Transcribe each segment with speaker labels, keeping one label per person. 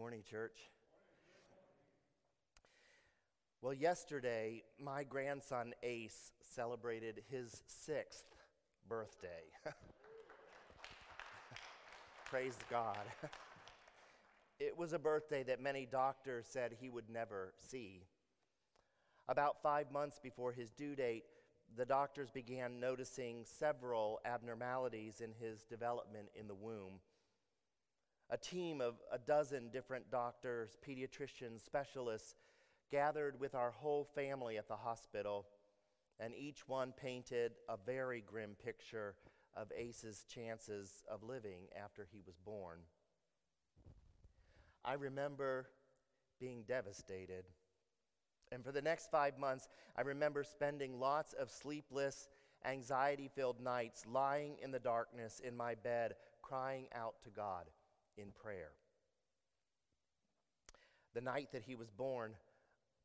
Speaker 1: morning, church. Well, yesterday, my grandson Ace celebrated his sixth birthday. Praise God. it was a birthday that many doctors said he would never see. About five months before his due date, the doctors began noticing several abnormalities in his development in the womb. A team of a dozen different doctors, pediatricians, specialists gathered with our whole family at the hospital, and each one painted a very grim picture of Ace's chances of living after he was born. I remember being devastated. And for the next five months, I remember spending lots of sleepless, anxiety filled nights lying in the darkness in my bed, crying out to God in prayer. The night that he was born,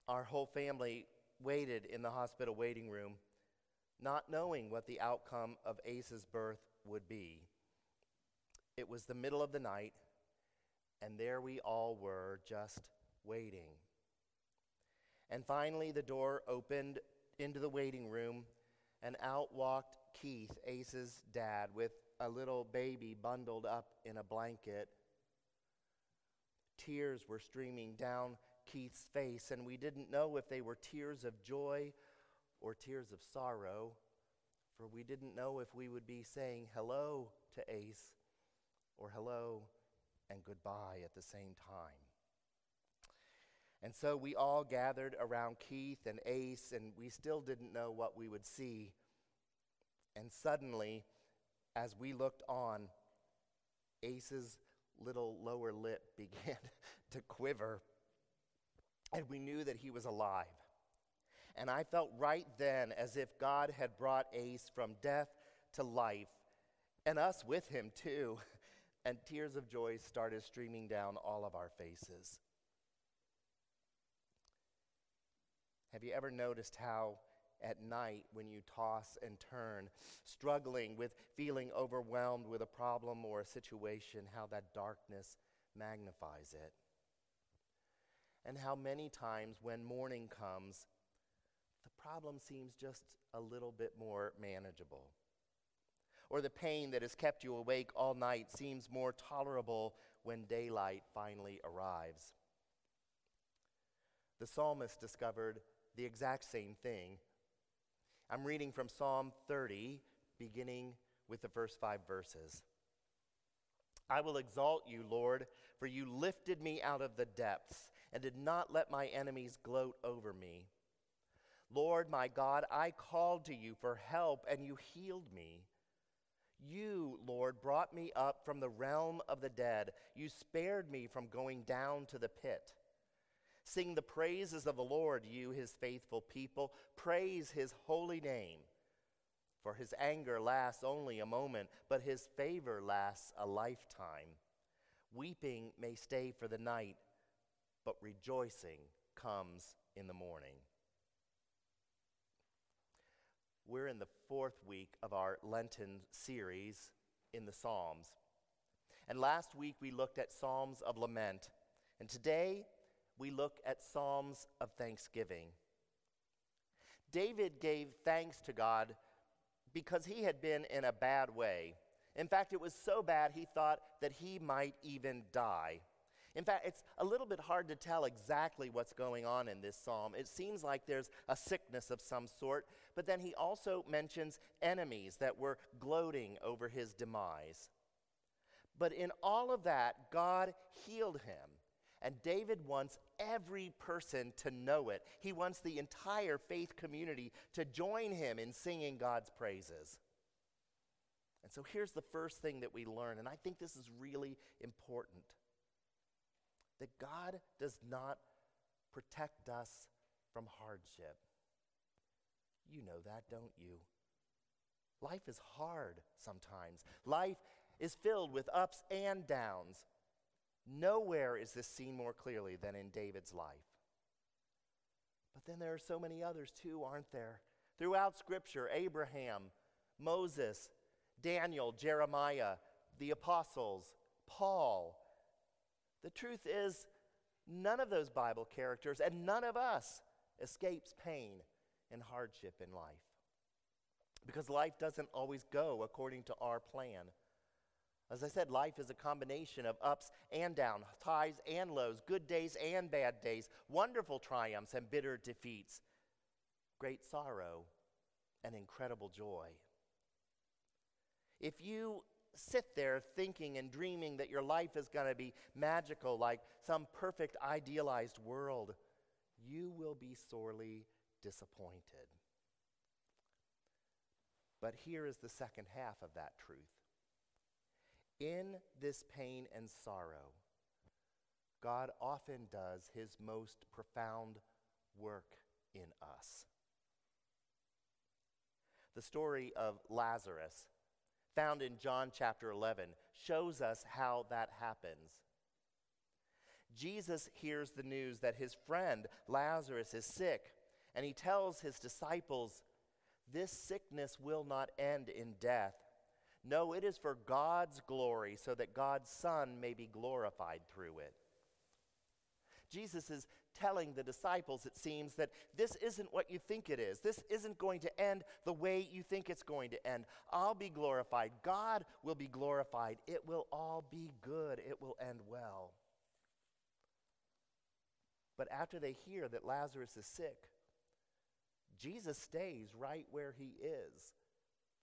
Speaker 1: our whole family waited in the hospital waiting room, not knowing what the outcome of Ace's birth would be. It was the middle of the night, and there we all were just waiting. And finally, the door opened into the waiting room, and out walked Keith, Ace's dad, with a little baby bundled up in a blanket. Tears were streaming down Keith's face, and we didn't know if they were tears of joy or tears of sorrow, for we didn't know if we would be saying hello to Ace or hello and goodbye at the same time. And so we all gathered around Keith and Ace, and we still didn't know what we would see. And suddenly, as we looked on, Ace's little lower lip began to quiver and we knew that he was alive. And I felt right then as if God had brought Ace from death to life, and us with him too. And tears of joy started streaming down all of our faces. Have you ever noticed how at night when you toss and turn, struggling with feeling overwhelmed with a problem or a situation, how that darkness magnifies it? and how many times when morning comes, the problem seems just a little bit more manageable. Or the pain that has kept you awake all night seems more tolerable when daylight finally arrives. The psalmist discovered the exact same thing. I'm reading from Psalm 30, beginning with the first five verses. I will exalt you, Lord, for you lifted me out of the depths and did not let my enemies gloat over me. Lord my God, I called to you for help, and you healed me. You, Lord, brought me up from the realm of the dead. You spared me from going down to the pit. Sing the praises of the Lord, you, his faithful people. Praise his holy name. For his anger lasts only a moment, but his favor lasts a lifetime. Weeping may stay for the night, but rejoicing comes in the morning. We're in the fourth week of our Lenten series in the Psalms. And last week we looked at Psalms of Lament. And today we look at Psalms of Thanksgiving. David gave thanks to God because he had been in a bad way. In fact, it was so bad he thought that he might even die. In fact, it's a little bit hard to tell exactly what's going on in this psalm. It seems like there's a sickness of some sort, but then he also mentions enemies that were gloating over his demise. But in all of that, God healed him. And David wants every person to know it. He wants the entire faith community to join him in singing God's praises. And so here's the first thing that we learn, and I think this is really important that God does not protect us from hardship. You know that, don't you? Life is hard sometimes. Life is filled with ups and downs. Nowhere is this seen more clearly than in David's life. But then there are so many others too, aren't there? Throughout Scripture, Abraham, Moses, Daniel, Jeremiah, the apostles, Paul, The truth is, none of those Bible characters and none of us escapes pain and hardship in life. Because life doesn't always go according to our plan. As I said, life is a combination of ups and downs, highs and lows, good days and bad days, wonderful triumphs and bitter defeats, great sorrow and incredible joy. If you sit there thinking and dreaming that your life is going to be magical, like some perfect idealized world, you will be sorely disappointed. But here is the second half of that truth. In this pain and sorrow, God often does his most profound work in us. The story of Lazarus, found in John chapter 11, shows us how that happens. Jesus hears the news that his friend Lazarus is sick, and he tells his disciples, This sickness will not end in death. No, it is for God's glory, so that God's Son may be glorified through it. Jesus is telling the disciples, it seems, that this isn't what you think it is. This isn't going to end the way you think it's going to end. I'll be glorified. God will be glorified. It will all be good. It will end well. But after they hear that Lazarus is sick, Jesus stays right where he is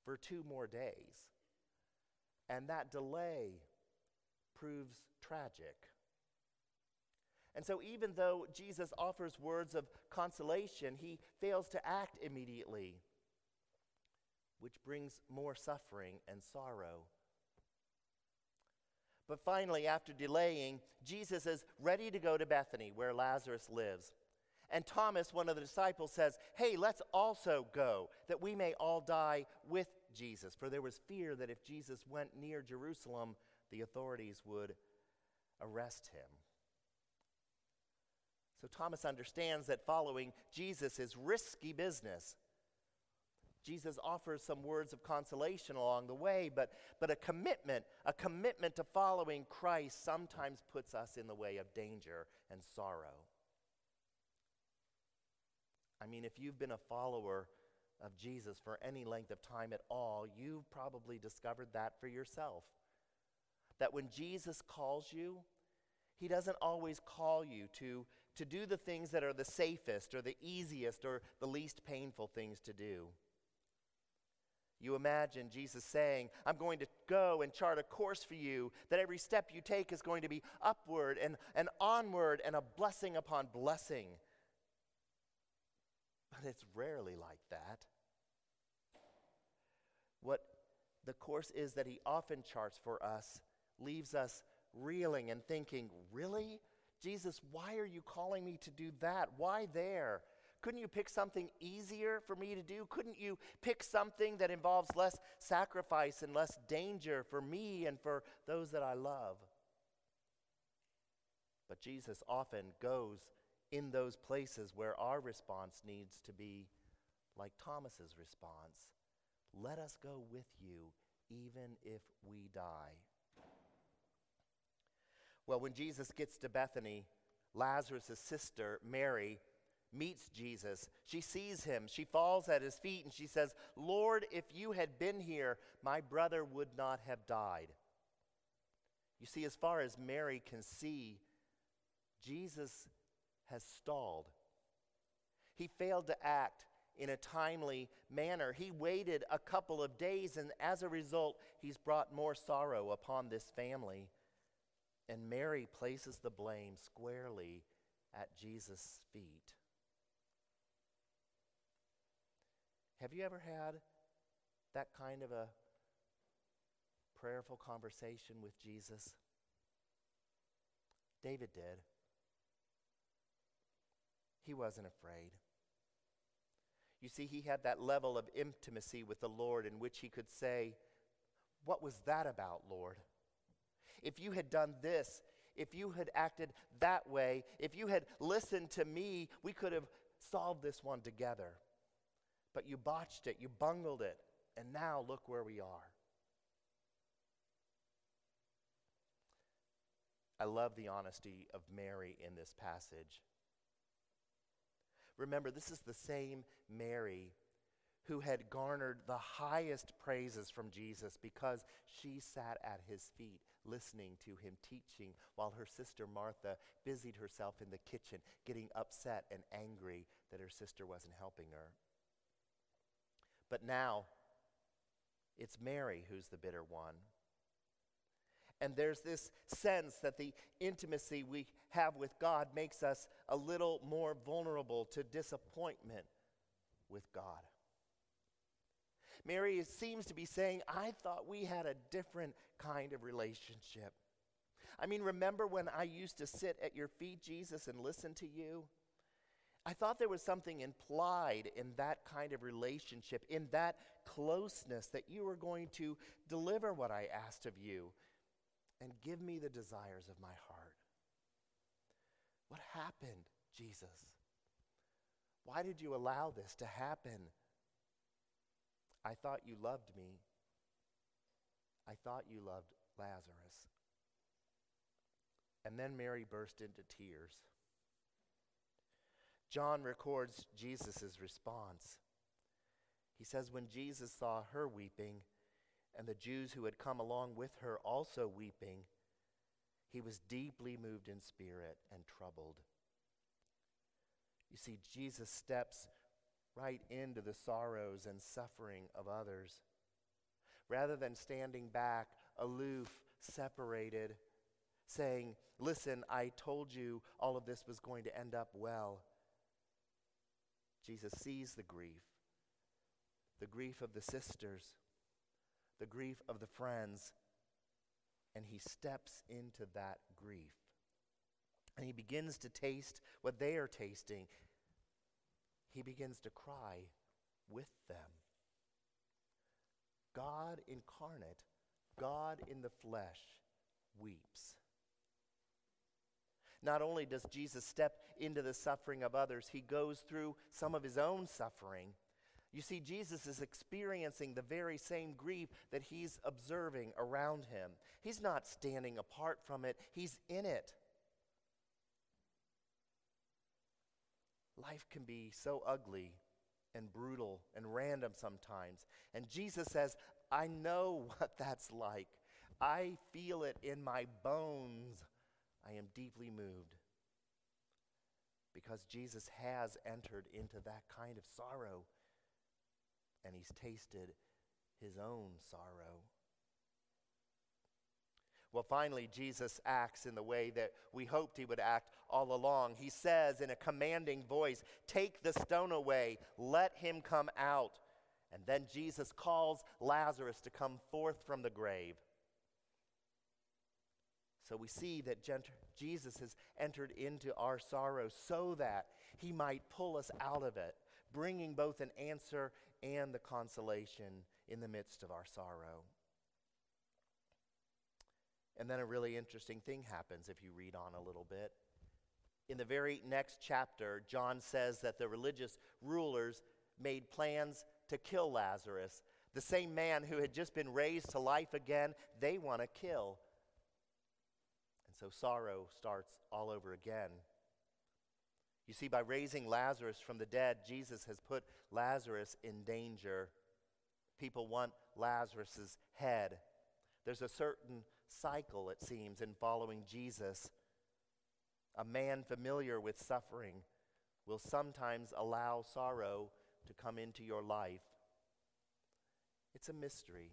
Speaker 1: for two more days. And that delay proves tragic. And so, even though Jesus offers words of consolation, he fails to act immediately, which brings more suffering and sorrow. But finally, after delaying, Jesus is ready to go to Bethany, where Lazarus lives. And Thomas, one of the disciples, says, Hey, let's also go, that we may all die with Jesus. For there was fear that if Jesus went near Jerusalem, the authorities would arrest him. So Thomas understands that following Jesus is risky business. Jesus offers some words of consolation along the way, but, but a commitment, a commitment to following Christ sometimes puts us in the way of danger and sorrow. I mean, if you've been a follower of Jesus for any length of time at all, you've probably discovered that for yourself. That when Jesus calls you, he doesn't always call you to, to do the things that are the safest or the easiest or the least painful things to do. You imagine Jesus saying, I'm going to go and chart a course for you, that every step you take is going to be upward and, and onward and a blessing upon blessing. It's rarely like that. What the course is that he often charts for us leaves us reeling and thinking, Really? Jesus, why are you calling me to do that? Why there? Couldn't you pick something easier for me to do? Couldn't you pick something that involves less sacrifice and less danger for me and for those that I love? But Jesus often goes in those places where our response needs to be like Thomas's response let us go with you even if we die. Well, when Jesus gets to Bethany, Lazarus' sister, Mary, meets Jesus. She sees him. She falls at his feet and she says, Lord, if you had been here, my brother would not have died. You see, as far as Mary can see, Jesus has stalled. He failed to act in a timely manner. He waited a couple of days, and as a result, he's brought more sorrow upon this family. And Mary places the blame squarely at Jesus' feet. Have you ever had that kind of a prayerful conversation with Jesus? David did. He wasn't afraid. You see, he had that level of intimacy with the Lord in which he could say, What was that about, Lord? If you had done this, if you had acted that way, if you had listened to me, we could have solved this one together. But you botched it, you bungled it, and now look where we are. I love the honesty of Mary in this passage. Remember, this is the same Mary who had garnered the highest praises from Jesus because she sat at his feet listening to him teaching while her sister Martha busied herself in the kitchen, getting upset and angry that her sister wasn't helping her. But now, it's Mary who's the bitter one. And there's this sense that the intimacy we have with God makes us a little more vulnerable to disappointment with God. Mary seems to be saying, I thought we had a different kind of relationship. I mean, remember when I used to sit at your feet, Jesus, and listen to you? I thought there was something implied in that kind of relationship, in that closeness, that you were going to deliver what I asked of you and give me the desires of my heart. What happened, Jesus? Why did you allow this to happen? I thought you loved me. I thought you loved Lazarus. And then Mary burst into tears. John records Jesus' response. He says, When Jesus saw her weeping, and the Jews who had come along with her also weeping, he was deeply moved in spirit and troubled. You see, Jesus steps right into the sorrows and suffering of others. Rather than standing back, aloof, separated, saying, Listen, I told you all of this was going to end up well. Jesus sees the grief, the grief of the sisters, the grief of the friends, and he steps into that grief. And he begins to taste what they are tasting he begins to cry with them. God incarnate, God in the flesh, weeps. Not only does Jesus step into the suffering of others, he goes through some of his own suffering. You see, Jesus is experiencing the very same grief that he's observing around him. He's not standing apart from it, he's in it. life can be so ugly and brutal and random sometimes. And Jesus says, I know what that's like. I feel it in my bones. I am deeply moved. Because Jesus has entered into that kind of sorrow and he's tasted his own sorrow. Well, finally, Jesus acts in the way that we hoped he would act all along. He says in a commanding voice, Take the stone away, let him come out. And then Jesus calls Lazarus to come forth from the grave. So we see that Jesus has entered into our sorrow so that he might pull us out of it, bringing both an answer and the consolation in the midst of our sorrow. And then a really interesting thing happens if you read on a little bit. In the very next chapter, John says that the religious rulers made plans to kill Lazarus. The same man who had just been raised to life again, they want to kill. And so sorrow starts all over again. You see, by raising Lazarus from the dead, Jesus has put Lazarus in danger. People want Lazarus's head. There's a certain cycle, it seems, in following Jesus. A man familiar with suffering will sometimes allow sorrow to come into your life. It's a mystery.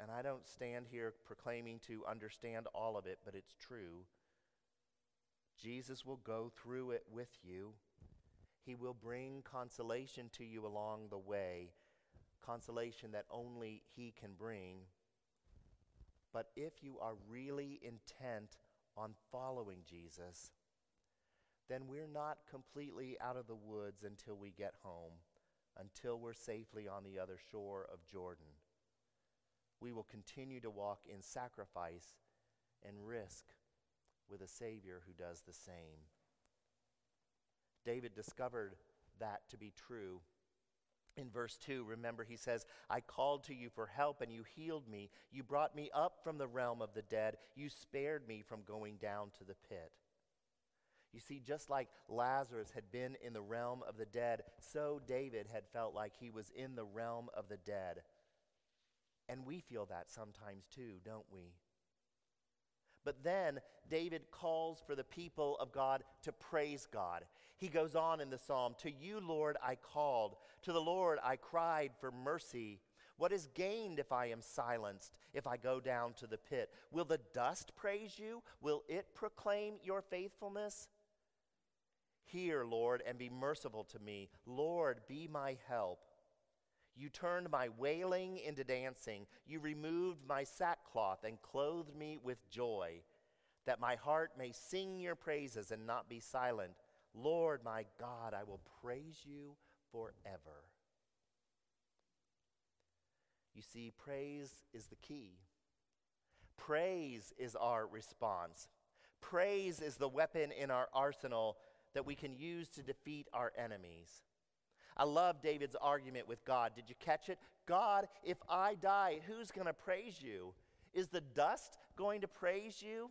Speaker 1: And I don't stand here proclaiming to understand all of it, but it's true. Jesus will go through it with you. He will bring consolation to you along the way, consolation that only He can bring. But if you are really intent on following Jesus, then we're not completely out of the woods until we get home, until we're safely on the other shore of Jordan. We will continue to walk in sacrifice and risk with a Savior who does the same. David discovered that to be true In verse 2, remember, he says, I called to you for help and you healed me. You brought me up from the realm of the dead. You spared me from going down to the pit. You see, just like Lazarus had been in the realm of the dead, so David had felt like he was in the realm of the dead. And we feel that sometimes too, don't we? But then David calls for the people of God to praise God. He goes on in the psalm To you, Lord, I called. To the Lord I cried for mercy. What is gained if I am silenced, if I go down to the pit? Will the dust praise you? Will it proclaim your faithfulness? Hear, Lord, and be merciful to me. Lord, be my help. You turned my wailing into dancing. You removed my sackcloth and clothed me with joy, that my heart may sing your praises and not be silent. Lord, my God, I will praise you forever. You see, praise is the key. Praise is our response. Praise is the weapon in our arsenal that we can use to defeat our enemies. I love David's argument with God. Did you catch it? God, if I die, who's going to praise you? Is the dust going to praise you?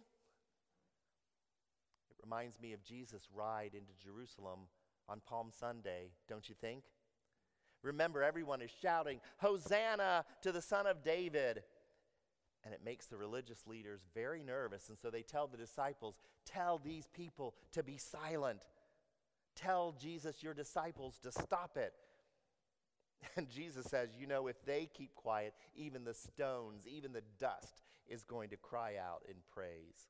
Speaker 1: It reminds me of Jesus' ride into Jerusalem on Palm Sunday, don't you think? Remember, everyone is shouting, Hosanna to the Son of David. And it makes the religious leaders very nervous. And so they tell the disciples, Tell these people to be silent. Tell Jesus, your disciples, to stop it. And Jesus says, You know, if they keep quiet, even the stones, even the dust is going to cry out in praise.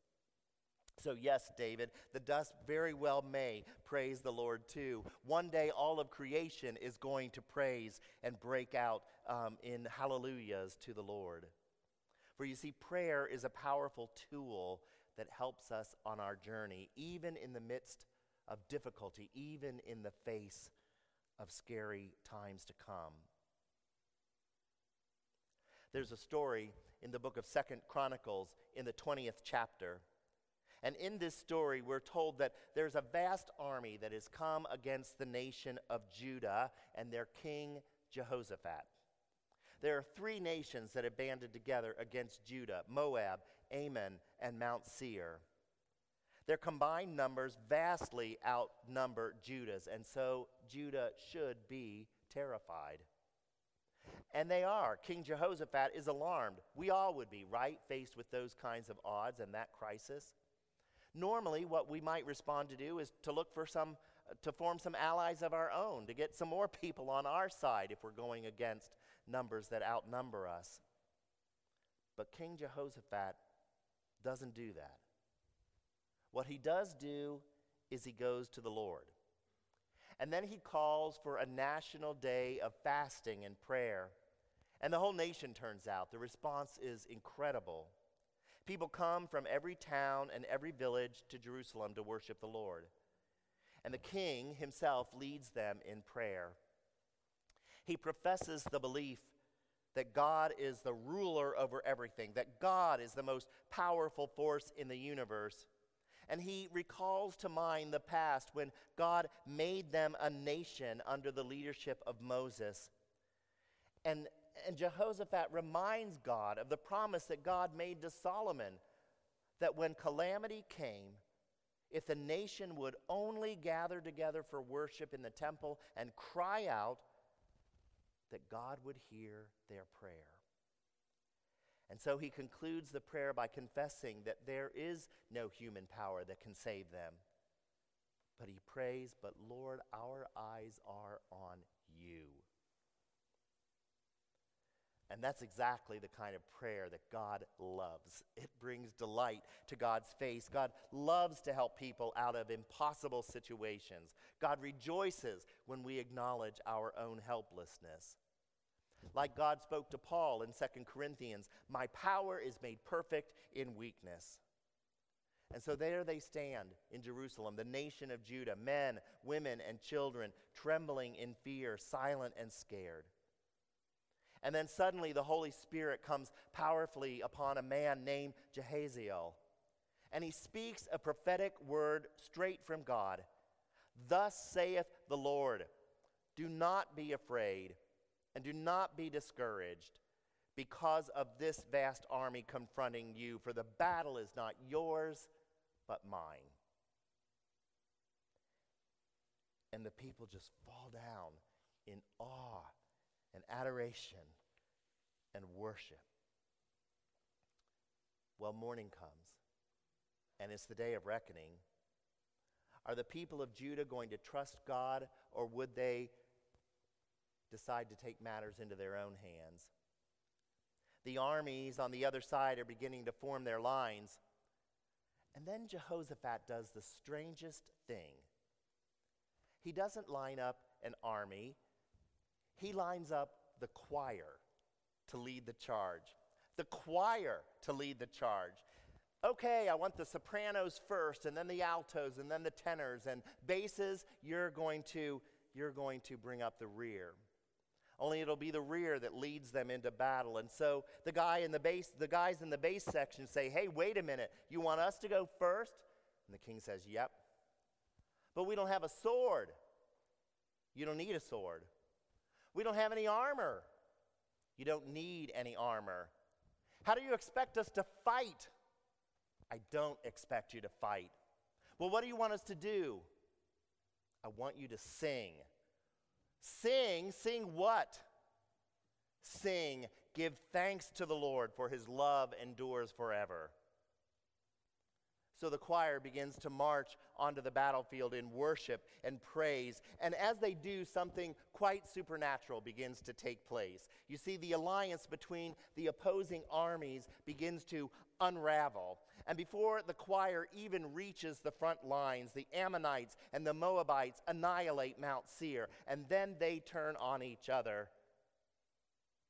Speaker 1: So, yes, David, the dust very well may praise the Lord too. One day, all of creation is going to praise and break out um, in hallelujahs to the Lord. For you see, prayer is a powerful tool that helps us on our journey, even in the midst of difficulty, even in the face of scary times to come. There's a story in the book of Second Chronicles in the 20th chapter. And in this story, we're told that there's a vast army that has come against the nation of Judah and their king Jehoshaphat. There are three nations that have banded together against Judah Moab, Ammon, and Mount Seir. Their combined numbers vastly outnumber Judah's, and so Judah should be terrified. And they are. King Jehoshaphat is alarmed. We all would be, right, faced with those kinds of odds and that crisis. Normally, what we might respond to do is to look for some, uh, to form some allies of our own, to get some more people on our side if we're going against numbers that outnumber us. But King Jehoshaphat doesn't do that. What he does do is he goes to the Lord. And then he calls for a national day of fasting and prayer. And the whole nation turns out. The response is incredible. People come from every town and every village to Jerusalem to worship the Lord. And the king himself leads them in prayer. He professes the belief that God is the ruler over everything, that God is the most powerful force in the universe, and he recalls to mind the past when God made them a nation under the leadership of Moses. And, and Jehoshaphat reminds God of the promise that God made to Solomon that when calamity came, if the nation would only gather together for worship in the temple and cry out, that God would hear their prayer. And so he concludes the prayer by confessing that there is no human power that can save them. But he prays, But Lord, our eyes are on you. And that's exactly the kind of prayer that God loves. It brings delight to God's face. God loves to help people out of impossible situations. God rejoices when we acknowledge our own helplessness. Like God spoke to Paul in 2 Corinthians, my power is made perfect in weakness. And so there they stand in Jerusalem, the nation of Judah, men, women, and children, trembling in fear, silent and scared. And then suddenly the Holy Spirit comes powerfully upon a man named Jahaziel. And he speaks a prophetic word straight from God. Thus saith the Lord Do not be afraid And do not be discouraged because of this vast army confronting you, for the battle is not yours, but mine. And the people just fall down in awe and adoration and worship. Well, morning comes, and it's the day of reckoning. Are the people of Judah going to trust God, or would they decide to take matters into their own hands? The armies on the other side are beginning to form their lines. And then Jehoshaphat does the strangest thing. He doesn't line up an army, he lines up the choir to lead the charge. The choir to lead the charge. Okay, I want the sopranos first and then the altos and then the tenors and basses, you're going to you're going to bring up the rear. Only it'll be the rear that leads them into battle. And so the guy in the bass, the guys in the bass section say, "Hey, wait a minute. You want us to go first? And the king says, "Yep." But we don't have a sword. You don't need a sword. We don't have any armor. You don't need any armor. How do you expect us to fight? I don't expect you to fight. Well, what do you want us to do? I want you to sing. Sing, sing what? Sing, give thanks to the Lord, for his love endures forever. So the choir begins to march onto the battlefield in worship and praise. And as they do, something quite supernatural begins to take place. You see, the alliance between the opposing armies begins to unravel. And before the choir even reaches the front lines, the Ammonites and the Moabites annihilate Mount Seir, and then they turn on each other.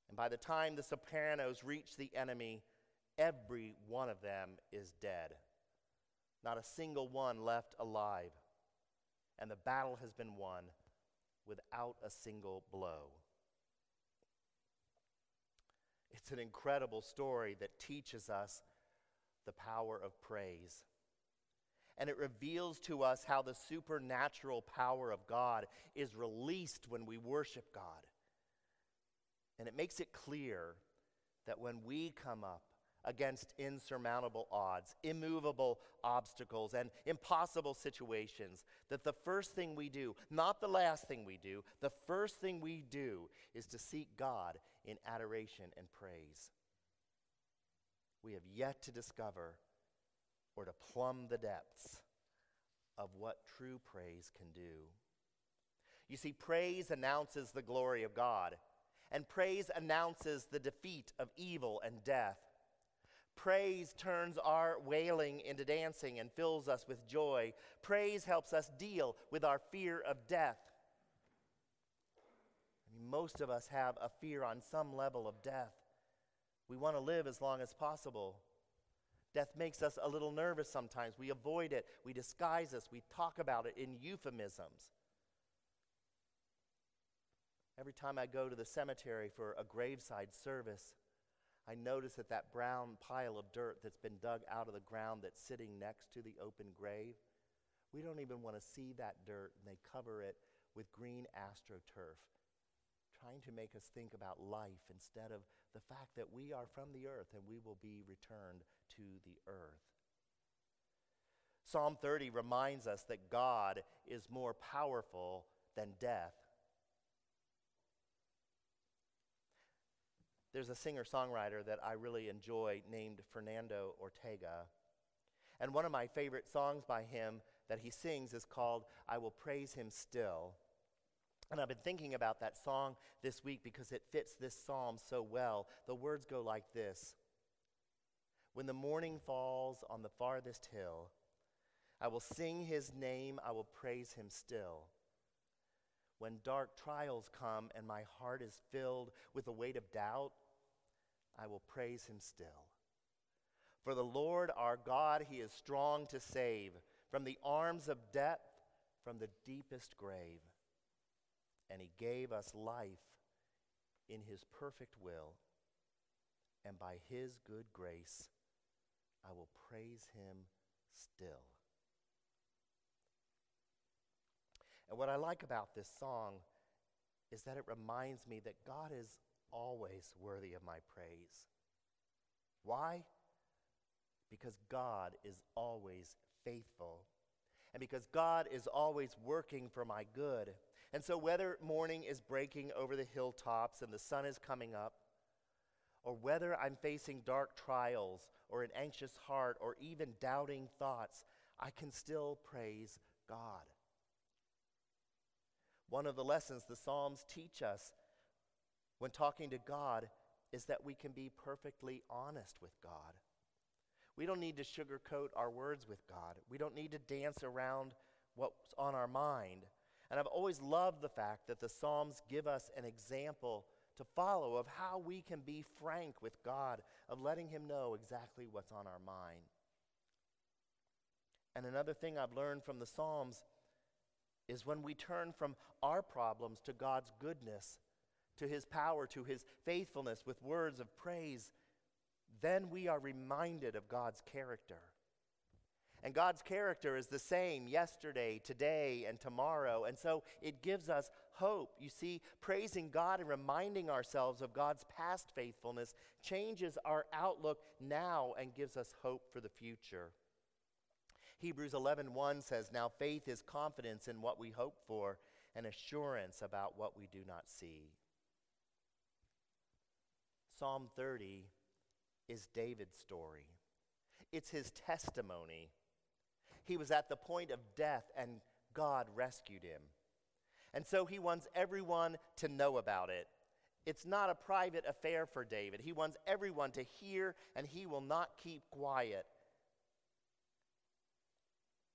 Speaker 1: And by the time the sopranos reach the enemy, every one of them is dead not a single one left alive. And the battle has been won without a single blow. It's an incredible story that teaches us the power of praise. And it reveals to us how the supernatural power of God is released when we worship God. And it makes it clear that when we come up against insurmountable odds, immovable obstacles, and impossible situations, that the first thing we do, not the last thing we do, the first thing we do is to seek God in adoration and praise. We have yet to discover or to plumb the depths of what true praise can do. You see, praise announces the glory of God, and praise announces the defeat of evil and death. Praise turns our wailing into dancing and fills us with joy. Praise helps us deal with our fear of death. I mean, most of us have a fear on some level of death. We want to live as long as possible. Death makes us a little nervous sometimes. We avoid it, we disguise us, we talk about it in euphemisms. Every time I go to the cemetery for a graveside service, I notice that that brown pile of dirt that's been dug out of the ground that's sitting next to the open grave, we don't even want to see that dirt, and they cover it with green astroturf, trying to make us think about life instead of the fact that we are from the earth and we will be returned to the earth. Psalm 30 reminds us that God is more powerful than death. There's a singer songwriter that I really enjoy named Fernando Ortega. And one of my favorite songs by him that he sings is called I Will Praise Him Still. And I've been thinking about that song this week because it fits this psalm so well. The words go like this When the morning falls on the farthest hill, I will sing his name, I will praise him still. When dark trials come and my heart is filled with the weight of doubt, I will praise him still. For the Lord our God, he is strong to save from the arms of death, from the deepest grave. And he gave us life in his perfect will. And by his good grace, I will praise him still. And what I like about this song is that it reminds me that God is always worthy of my praise. Why? Because God is always faithful. And because God is always working for my good. And so, whether morning is breaking over the hilltops and the sun is coming up, or whether I'm facing dark trials or an anxious heart or even doubting thoughts, I can still praise God. One of the lessons the Psalms teach us when talking to God is that we can be perfectly honest with God. We don't need to sugarcoat our words with God. We don't need to dance around what's on our mind. And I've always loved the fact that the Psalms give us an example to follow of how we can be frank with God, of letting Him know exactly what's on our mind. And another thing I've learned from the Psalms is when we turn from our problems to God's goodness, to His power, to His faithfulness with words of praise, then we are reminded of God's character. And God's character is the same yesterday, today, and tomorrow. And so it gives us hope. You see, praising God and reminding ourselves of God's past faithfulness changes our outlook now and gives us hope for the future. Hebrews 11:1 says, "Now faith is confidence in what we hope for and assurance about what we do not see." Psalm 30 is David's story. It's his testimony. He was at the point of death and God rescued him. And so he wants everyone to know about it. It's not a private affair for David. He wants everyone to hear, and he will not keep quiet.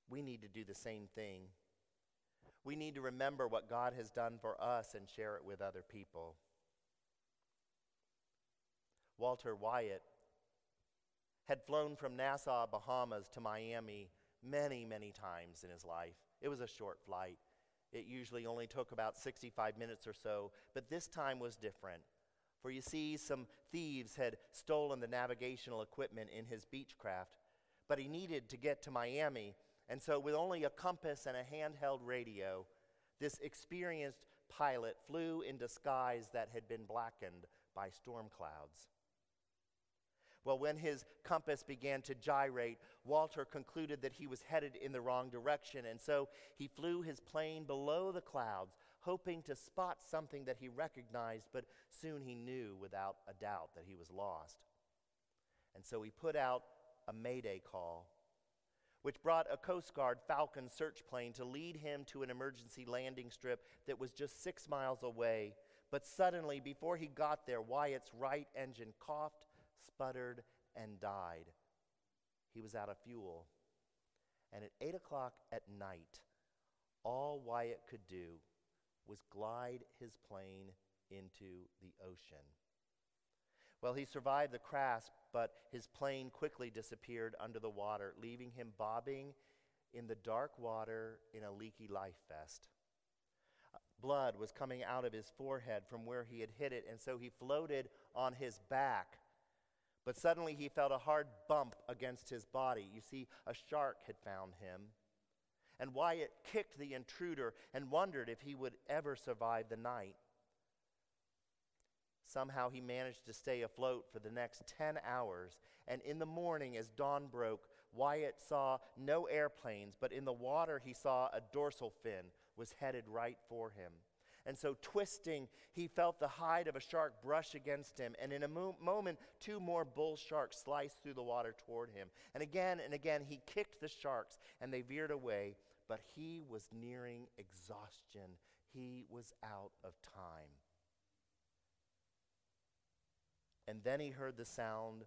Speaker 1: We need to do the same thing. We need to remember what God has done for us and share it with other people. Walter Wyatt had flown from Nassau, Bahamas to Miami many, many times in his life. It was a short flight. It usually only took about 65 minutes or so, but this time was different. For you see, some thieves had stolen the navigational equipment in his Beechcraft, but he needed to get to Miami, and so with only a compass and a handheld radio, this experienced pilot flew into skies that had been blackened by storm clouds. Well, when his compass began to gyrate, Walter concluded that he was headed in the wrong direction, and so he flew his plane below the clouds, hoping to spot something that he recognized, but soon he knew without a doubt that he was lost. And so he put out a mayday call, which brought a Coast Guard Falcon search plane to lead him to an emergency landing strip that was just six miles away. But suddenly, before he got there, Wyatt's right engine coughed sputtered, and died. He was out of fuel. And at 8 o'clock at night, all Wyatt could do was glide his plane into the ocean. Well, he survived the crash, but his plane quickly disappeared under the water, leaving him bobbing in the dark water in a leaky life vest. Uh, blood was coming out of his forehead from where he had hit it, and so he floated on his back but suddenly he felt a hard bump against his body. You see, a shark had found him. And Wyatt kicked the intruder and wondered if he would ever survive the night. Somehow he managed to stay afloat for the next 10 hours. And in the morning, as dawn broke, Wyatt saw no airplanes, but in the water he saw a dorsal fin was headed right for him. And so, twisting, he felt the hide of a shark brush against him. And in a mo- moment, two more bull sharks sliced through the water toward him. And again and again, he kicked the sharks, and they veered away. But he was nearing exhaustion, he was out of time. And then he heard the sound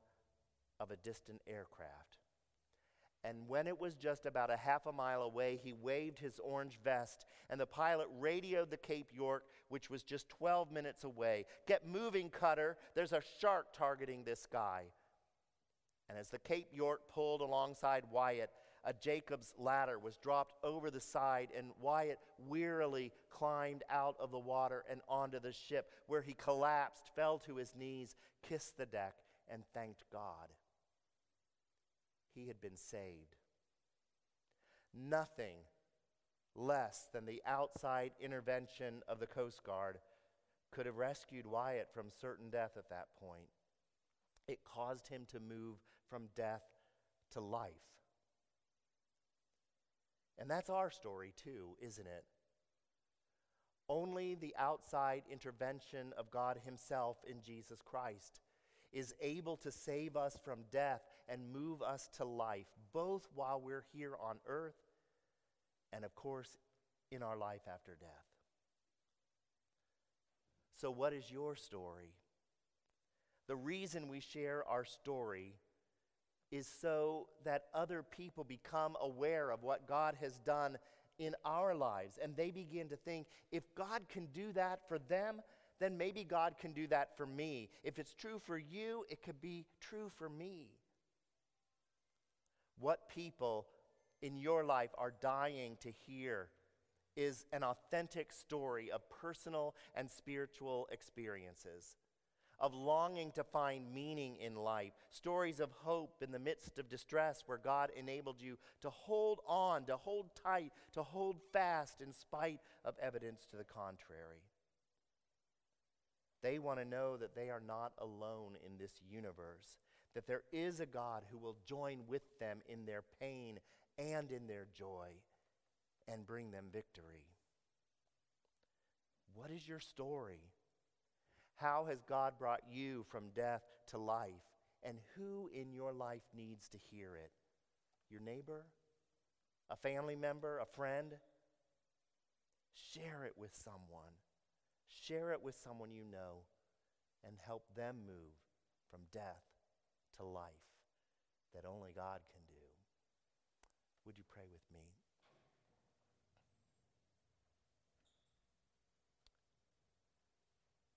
Speaker 1: of a distant aircraft. And when it was just about a half a mile away, he waved his orange vest, and the pilot radioed the Cape York, which was just 12 minutes away. Get moving, Cutter. There's a shark targeting this guy. And as the Cape York pulled alongside Wyatt, a Jacob's ladder was dropped over the side, and Wyatt wearily climbed out of the water and onto the ship, where he collapsed, fell to his knees, kissed the deck, and thanked God he had been saved. Nothing less than the outside intervention of the Coast Guard could have rescued Wyatt from certain death at that point. It caused him to move from death to life. And that's our story, too, isn't it? Only the outside intervention of God Himself in Jesus Christ is able to save us from death and move us to life, both while we're here on earth and, of course, in our life after death. So, what is your story? The reason we share our story is so that other people become aware of what God has done in our lives. And they begin to think if God can do that for them, then maybe God can do that for me. If it's true for you, it could be true for me. What people in your life are dying to hear is an authentic story of personal and spiritual experiences of longing to find meaning in life, stories of hope in the midst of distress where God enabled you to hold on, to hold tight, to hold fast in spite of evidence to the contrary. They want to know that they are not alone in this universe, that there is a God who will join with them in their pain and in their joy and bring them victory. What is your story? How has God brought you from death to life? And who in your life needs to hear it? Your neighbor? A family member? A friend? Share it with someone. Share it with someone you know and help them move from death to life that only God can do. Would you pray with me?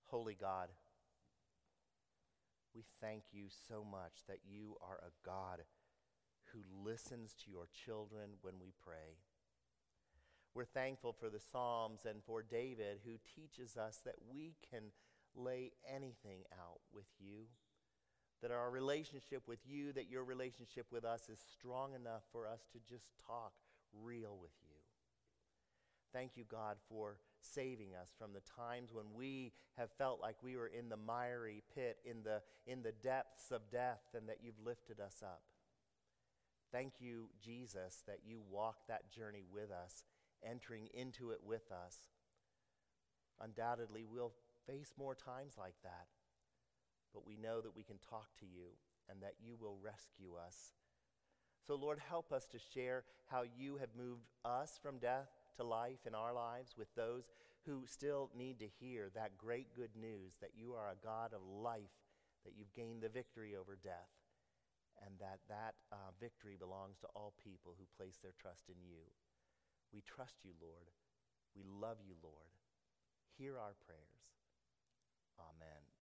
Speaker 1: Holy God, we thank you so much that you are a God who listens to your children when we pray. We're thankful for the Psalms and for David, who teaches us that we can lay anything out with you, that our relationship with you, that your relationship with us is strong enough for us to just talk real with you. Thank you, God, for saving us from the times when we have felt like we were in the miry pit, in the, in the depths of death, and that you've lifted us up. Thank you, Jesus, that you walked that journey with us, entering into it with us. Undoubtedly, we'll face more times like that, but we know that we can talk to you and that you will rescue us. So, Lord, help us to share how you have moved us from death to life in our lives with those who still need to hear that great good news that you are a God of life, that you've gained the victory over death, and that that uh, victory belongs to all people who place their trust in you. We trust you, Lord. We love you, Lord. Hear our prayers. Amen.